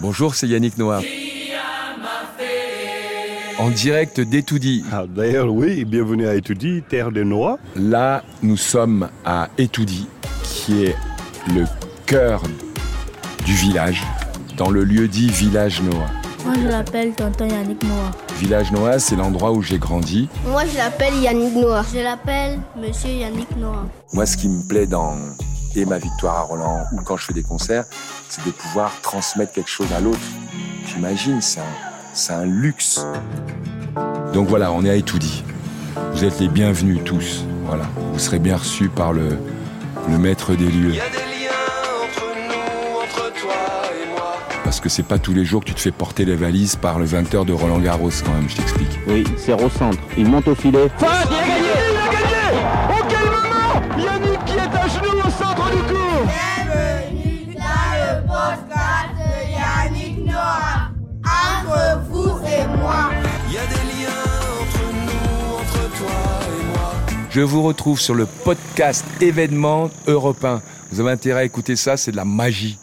Bonjour, c'est Yannick Noah. En direct d'Etoudi. Ah, D'ailleurs, oui, bienvenue à Étoudi, terre de Noah. Là, nous sommes à Etoudi, qui est le cœur du village, dans le lieu dit Village Noah. Moi, je l'appelle tonton Yannick Noah. Village Noah, c'est l'endroit où j'ai grandi. Moi, je l'appelle Yannick Noah. Je l'appelle monsieur Yannick Noah. Moi, ce qui me plaît dans et ma victoire à Roland ou quand je fais des concerts, c'est de pouvoir transmettre quelque chose à l'autre. J'imagine, c'est un, c'est un luxe. Donc voilà, on est à Etoudi. Vous êtes les bienvenus tous. Voilà, vous serez bien reçus par le, le maître des lieux. Il y a des liens entre nous, entre toi et moi. Parce que c'est pas tous les jours que tu te fais porter les valises par le 20h de Roland Garros quand même, je t'explique. Oui, c'est au centre. Il monte au filet. Je vous retrouve sur le podcast événement européen. Vous avez intérêt à écouter ça, c'est de la magie.